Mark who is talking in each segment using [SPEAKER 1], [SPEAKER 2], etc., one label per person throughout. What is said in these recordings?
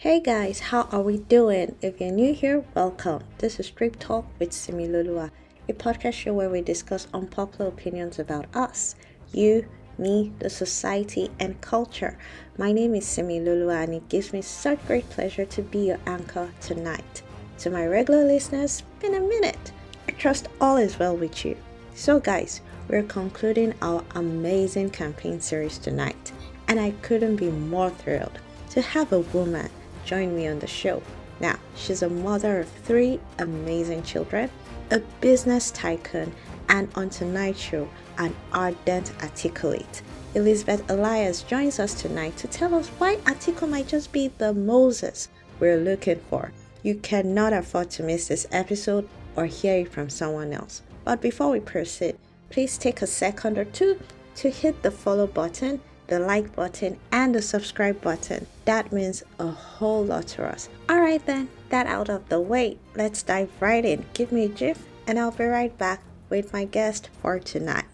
[SPEAKER 1] Hey guys, how are we doing? If you're new here, welcome. This is Strip Talk with Simi Lulua, a podcast show where we discuss unpopular opinions about us, you, me, the society, and culture. My name is Simi Lulua, and it gives me such great pleasure to be your anchor tonight. To my regular listeners, been a minute. I trust all is well with you. So, guys, we're concluding our amazing campaign series tonight, and I couldn't be more thrilled to have a woman join me on the show. Now, she's a mother of three amazing children, a business tycoon, and on tonight's show, an ardent articulate. Elizabeth Elias joins us tonight to tell us why Atiku might just be the Moses we're looking for. You cannot afford to miss this episode or hear it from someone else. But before we proceed, please take a second or two to hit the follow button the like button, and the subscribe button. That means a whole lot to us. Alright then, that out of the way, let's dive right in. Give me a gif, and I'll be right back with my guest for tonight.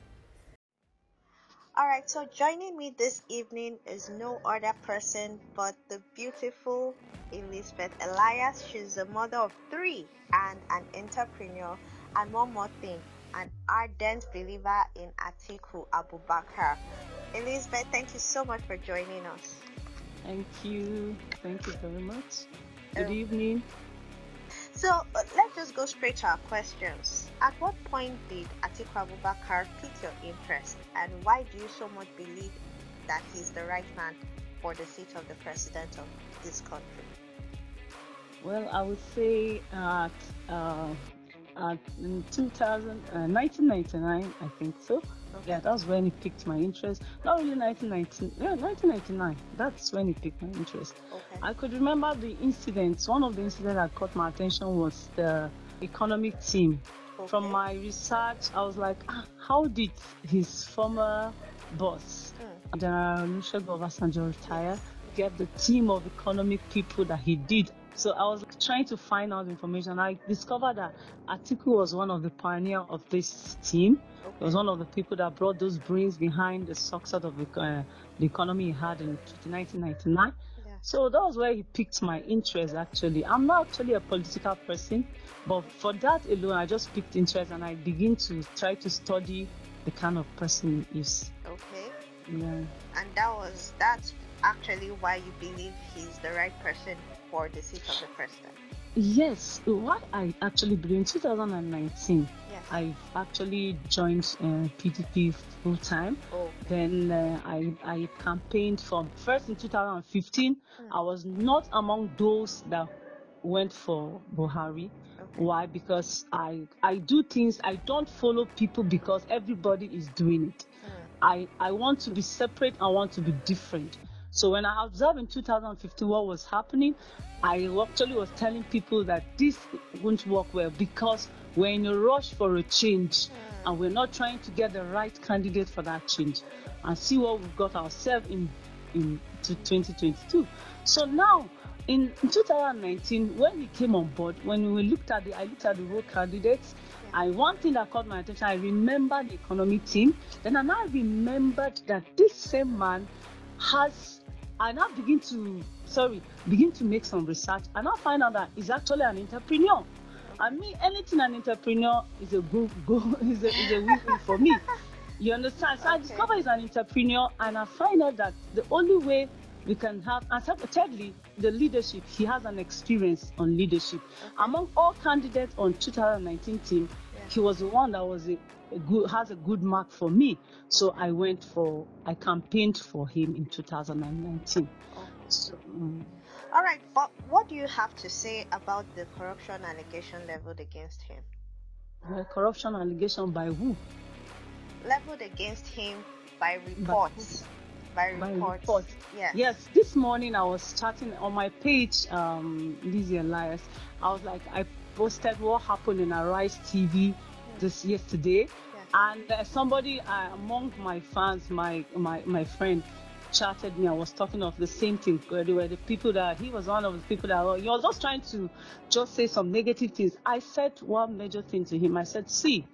[SPEAKER 1] Alright, so joining me this evening is no other person but the beautiful Elizabeth Elias. She's a mother of three and an entrepreneur. And one more thing, an ardent believer in Atiku Abubakar. Elizabeth, thank you so much for joining us.
[SPEAKER 2] Thank you. Thank you very much. Good um, evening.
[SPEAKER 1] So uh, let's just go straight to our questions. At what point did Atiku Abubakar pique your interest, and why do you so much believe that he's the right man for the seat of the president of this country?
[SPEAKER 2] Well, I would say at uh, uh, in 2000, uh, 1999, I think so. Okay. Yeah, that's when it piqued my interest. Not really 1990, yeah, 1999. That's when it piqued my interest. Okay. I could remember the incidents. One of the incidents that caught my attention was the economic team. Okay. From my research, I was like, ah, how did his former boss, mm. General Olusegun Obasanjo, retire? Get the team of economic people that he did so I was trying to find out information. I discovered that Atiku was one of the pioneer of this team. Okay. He was one of the people that brought those brains behind the success of the, uh, the economy he had in 1999. Yeah. So that was where he piqued my interest actually. I'm not actually a political person, but for that alone, I just picked interest and I begin to try to study the kind of person he is.
[SPEAKER 1] Okay.
[SPEAKER 2] Yeah.
[SPEAKER 1] And that was that's actually why you believe he's the right person for the seat of the president?
[SPEAKER 2] Yes, what I actually believe in 2019, yes. I actually joined uh, PDP full time.
[SPEAKER 1] Oh.
[SPEAKER 2] Then uh, I, I campaigned from first in 2015. Mm. I was not among those that went for Buhari. Okay. Why? Because I I do things. I don't follow people because everybody is doing it. Mm. I I want to be separate. I want to be different. So when I observed in 2015 what was happening, I actually was telling people that this won't work well because we're in a rush for a change hmm. and we're not trying to get the right candidate for that change and see what we've got ourselves in in 2022. So now in 2019, when we came on board, when we looked at the, I looked at the road candidates, and one thing that caught my attention, I remembered the economy team. Then I now remembered that this same man has I now begin to sorry begin to make some research and I find out that he's actually an entrepreneur. I mean, anything an entrepreneur is a good go is a is a win for me. You understand? So okay. I discover he's an entrepreneur and I find out that the only way we can have and thirdly the leadership he has an experience on leadership okay. among all candidates on 2019 team. He was the one that was a, a, good has a good mark for me so i went for i campaigned for him in 2019 so,
[SPEAKER 1] um, all right but what do you have to say about the corruption allegation leveled against him
[SPEAKER 2] the corruption allegation by who
[SPEAKER 1] leveled against him by reports by by report.
[SPEAKER 2] Yes. Yes. This morning I was chatting on my page, um, Lizzie Elias. I was like, I posted what happened in Arise TV this yesterday, and uh, somebody uh, among my fans, my my my friend, chatted me. I was talking of the same thing. They were the people that he was one of the people that he was just trying to just say some negative things. I said one major thing to him. I said, see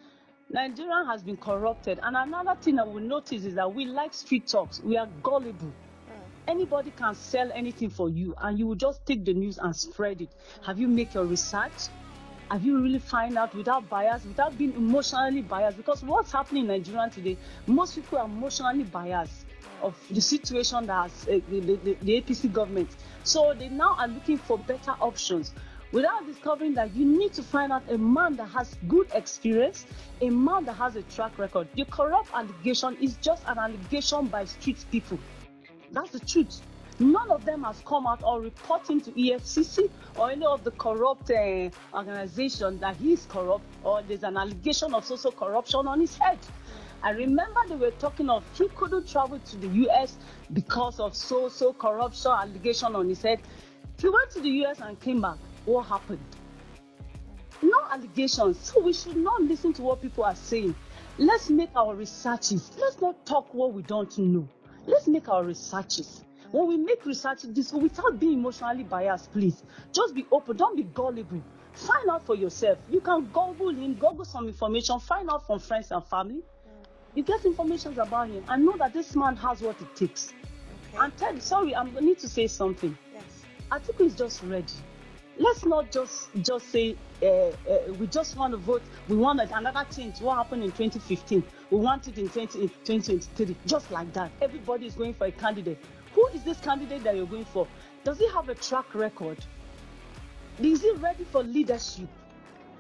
[SPEAKER 2] Nigeria has been corrupted. And another thing I will notice is that we like street talks. We are gullible. Mm. anybody can sell anything for you and you will just take the news and spread it. Have you make your research? Have you really find out without bias, without being emotionally biased? Because what's happening in Nigeria today, most people are emotionally biased of the situation that has uh, the, the, the APC government. So they now are looking for better options without discovering that you need to find out a man that has good experience, a man that has a track record. The corrupt allegation is just an allegation by street people. That's the truth. None of them has come out or reporting to EFCC or any of the corrupt uh, organization that he is corrupt or there's an allegation of social corruption on his head. I remember they were talking of he couldn't travel to the US because of so-so corruption allegation on his head. He went to the US and came back. What happened? No allegations. So we should not listen to what people are saying. Let's make our researches. Let's not talk what we don't know. Let's make our researches. When we make research this without being emotionally biased, please just be open. Don't be gullible. Find out for yourself. You can Google him, Google some information, find out from friends and family. You get information about him and know that this man has what it takes.
[SPEAKER 1] Okay.
[SPEAKER 2] And tell sorry, I'm need to say something.
[SPEAKER 1] Yes.
[SPEAKER 2] Atiku is just ready. Let's not just just say uh, uh, we just want to vote. We want another change. What happened in 2015? We want it in 20, in 2023. Just like that. Everybody is going for a candidate. Is this candidate that you're going for? Does he have a track record? Is he ready for leadership?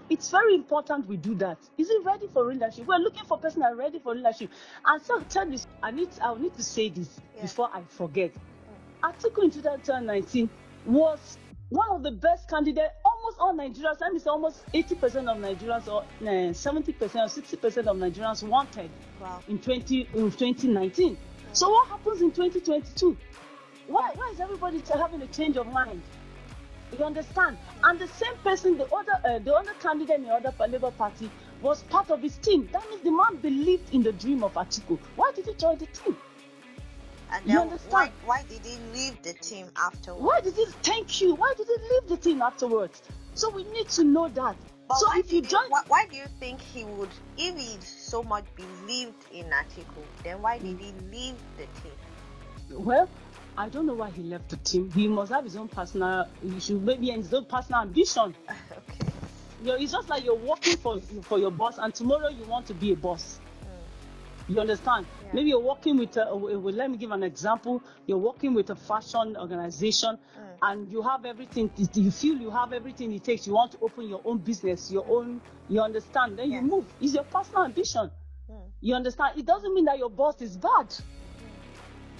[SPEAKER 2] It's very important we do that. Is he ready for leadership? We're looking for person that ready for leadership. And so tell this, I need I need to say this
[SPEAKER 1] Yeah.
[SPEAKER 2] before I forget. Atiku in 2019 was one of the best candidates. Almost all Nigerians, that means almost 80% of Nigerians or uh, 70% or 60% of Nigerians wanted
[SPEAKER 1] Wow.
[SPEAKER 2] in 20 in 2019. So what happens in 2022? Why why is everybody having a change of mind? You understand? And the same person, the other uh, the other candidate in the other Labour Party was part of his team. That means the man believed in the dream of Atiku. Why did he join the team?
[SPEAKER 1] And
[SPEAKER 2] You understand?
[SPEAKER 1] why, why did he leave the team afterwards?
[SPEAKER 2] Why did he thank you? Why did he leave the team afterwards? So we need to know that.
[SPEAKER 1] But
[SPEAKER 2] so if you join
[SPEAKER 1] why, why do you think he would, if he so much believed in Atiku, then why did he leave the team?
[SPEAKER 2] Well, I don't know why he left the team. He must have his own personal issue, maybe his own personal ambition.
[SPEAKER 1] okay.
[SPEAKER 2] You know, it's just like you're working for for your boss, and tomorrow you want to be a boss. You understand?
[SPEAKER 1] Yeah.
[SPEAKER 2] Maybe you're working with a. well, let me give an example. You're working with a fashion organization, and you have everything. You feel you have everything it takes. You want to open your own business, your own. You understand? Then
[SPEAKER 1] Yes.
[SPEAKER 2] you move. It's your personal ambition.
[SPEAKER 1] Mm.
[SPEAKER 2] You understand? It doesn't mean that your boss is bad.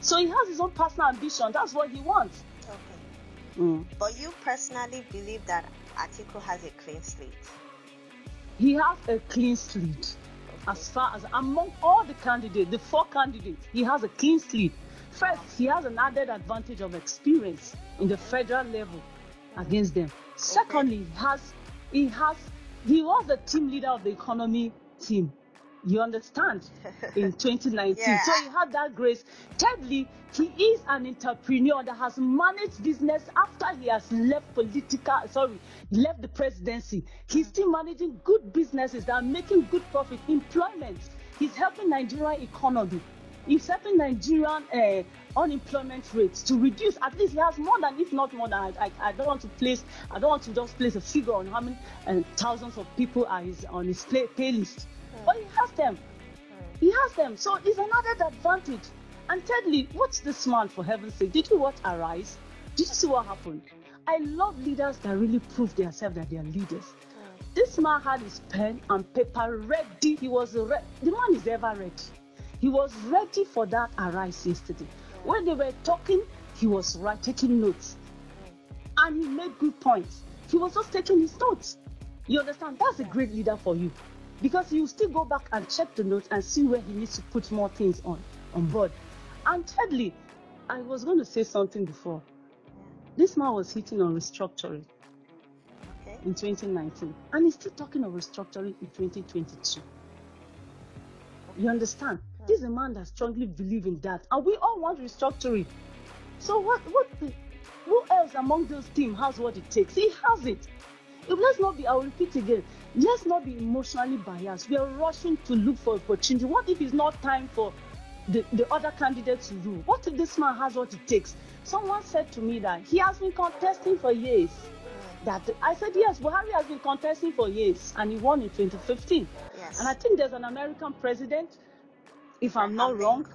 [SPEAKER 2] So he has his own personal ambition. That's what he wants.
[SPEAKER 1] Okay.
[SPEAKER 2] Mm.
[SPEAKER 1] But you personally believe that Atiku has a clean slate?
[SPEAKER 2] He has a clean slate. As far as among all the candidates, the four candidates, he has a clean slate. First, he has an added advantage of experience in the federal level against them. Secondly, he has he has he was the team leader of the economy team. You understand? In 2019.
[SPEAKER 1] Yeah.
[SPEAKER 2] So he had that grace. Thirdly, he is an entrepreneur that has managed business after he has left political, sorry, left the presidency. He's still managing good businesses that are making good profit, employment. He's helping Nigerian economy. He's helping Nigerian uh, unemployment rates to reduce. At least he has more than, if not more than. I, I, I don't want to place. I don't want to just place a figure on how many uh, thousands of people are his, on his pay, pay list, but he has them. He has them. So it's another advantage. And thirdly, what's this man for heaven's sake? Did you watch Arise? Did you see what happened? I love leaders that really prove themselves that they are leaders. Mm. This man had his pen and paper ready. He was ready. The man is ever ready. He was ready for that Arise yesterday. Mm. When they were talking, he was right, taking notes. Mm. And he made good points. He was just taking his notes. You understand? That's a great leader for you. Because you still go back and check the notes and see where he needs to put more things on, on board. And thirdly, I was going to say something before. This man was hitting on restructuring
[SPEAKER 1] Okay.
[SPEAKER 2] in 2019, and he's still talking of restructuring in 2022. You understand? This is a man that strongly believes in that, and we all want restructuring. So what? What? the- Who else among those team has what it takes? He has it. Let's not be. I will repeat again. Let's not be emotionally biased. We are rushing to look for opportunity. What if it's not time for the, the other candidate to rule? What if this man has what it takes? Someone said to me that he has been contesting for years. That I said yes, Buhari has been contesting for years and he won in 2015.
[SPEAKER 1] Yes.
[SPEAKER 2] And I think there's an American president, if I'm not wrong,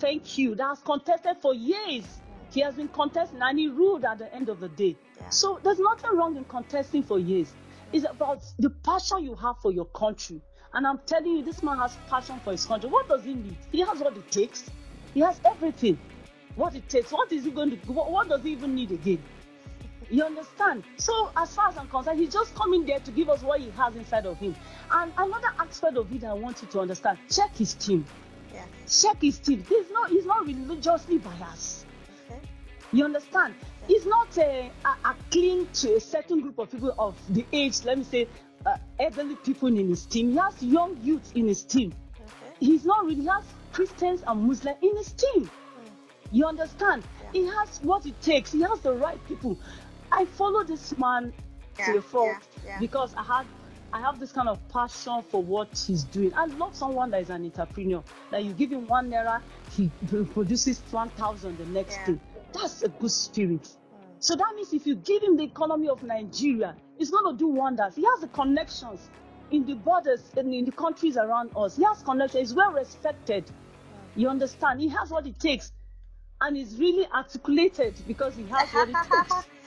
[SPEAKER 2] thank you, that has contested for years. He has been contesting and he ruled at the end of the day.
[SPEAKER 1] Yeah.
[SPEAKER 2] So there's nothing wrong in contesting for years. It's about the passion you have for your country. And I'm telling you, this man has passion for his country. What does he need? He has what it takes. He has everything. What it takes. What is he going to do? What, what does he even need again? You understand? So, as far as I'm concerned, he's just coming there to give us what he has inside of him. And another aspect of it I want you to understand check his team.
[SPEAKER 1] Yeah.
[SPEAKER 2] Check his team. He's not, he's not religiously biased. You understand? He's not a, a, a cling to a certain group of people of the age, let me say, uh, elderly people in his team. He has young youth in his team.
[SPEAKER 1] Okay.
[SPEAKER 2] He's not really, he has Christians and Muslims in his team. You understand?
[SPEAKER 1] Yeah.
[SPEAKER 2] He has what it takes. He has the right people. I follow this man
[SPEAKER 1] Yeah,
[SPEAKER 2] to a fault
[SPEAKER 1] yeah.
[SPEAKER 2] because I had I have this kind of passion for what he's doing. I love someone that is an entrepreneur. That you give him one naira, he produces one thousand the next
[SPEAKER 1] Yeah.
[SPEAKER 2] day. A good spirit. So that means if you give him the economy of Nigeria, it's going to do wonders. He has the connections in the borders and in the countries around us. He has connections. He's well respected. You understand? He has what it takes, and he's really articulated because he has what it takes.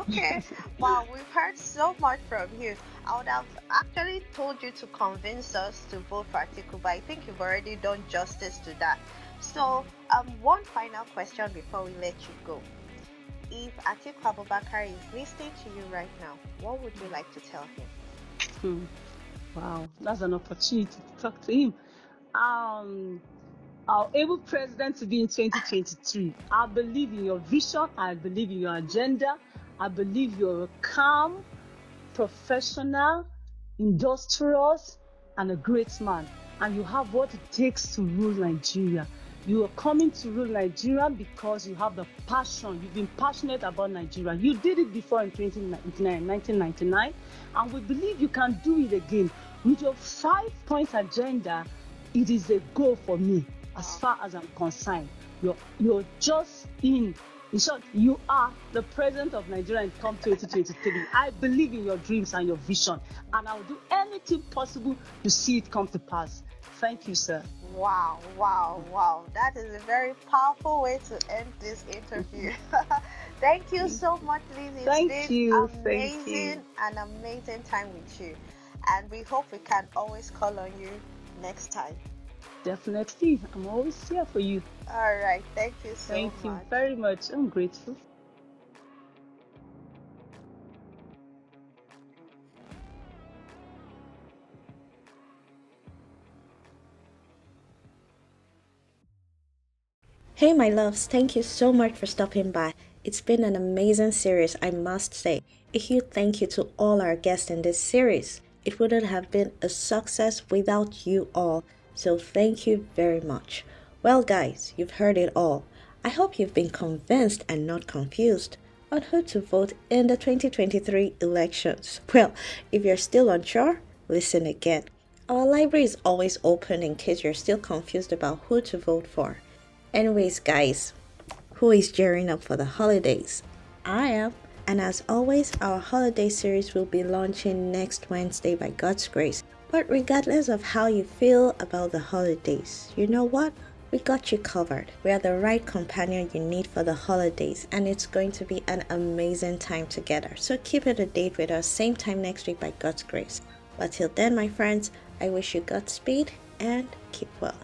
[SPEAKER 1] okay. Wow, we've heard so much from you. I would have actually told you to convince us to vote for Atiku, but I think you've already done justice to that. So, um, one final question before we let you go. If Atiku Abubakar is listening to you right now, what would you like to tell him?
[SPEAKER 2] Hmm. Wow, that's an opportunity to talk to him. Um, our able president to be in 2023. I believe in your vision. I believe in your agenda. I believe you're a calm, professional, industrious, and a great man. And you have what it takes to rule Nigeria. You are coming to rule Nigeria because you have the passion. You've been passionate about Nigeria. You did it before in 1999, and we believe you can do it again. With your five point agenda, it is a goal for me as far as I'm concerned. You're, you're just in. In short, you are the president of Nigeria in come 2023. I believe in your dreams and your vision, and I will do anything possible to see it come to pass. Thank you, sir.
[SPEAKER 1] Wow, wow, wow. That is a very powerful way to end this interview. Mm-hmm. Thank you so much, Liz. It's
[SPEAKER 2] Thank
[SPEAKER 1] been
[SPEAKER 2] you, thank
[SPEAKER 1] amazing,
[SPEAKER 2] you.
[SPEAKER 1] an amazing time with you. And we hope we can always call on you next time.
[SPEAKER 2] Definitely. I'm always here for you.
[SPEAKER 1] All right. Thank you so
[SPEAKER 2] Thank you very much. I'm grateful.
[SPEAKER 1] Hey, my loves, thank you so much for stopping by. It's been an amazing series, I must say. A huge thank you to all our guests in this series. It wouldn't have been a success without you all, so thank you very much. Well, guys, you've heard it all. I hope you've been convinced and not confused on who to vote in the 2023 elections. Well, if you're still unsure, listen again. Our library is always open in case you're still confused about who to vote for. Anyways, guys, who is gearing up for the holidays? I am. And as always, our holiday series will be launching next Wednesday by God's grace. But regardless of how you feel about the holidays, you know what? We got you covered. We are the right companion you need for the holidays, and it's going to be an amazing time together. So keep it a date with us, same time next week by God's grace. But till then, my friends, I wish you Godspeed and keep well.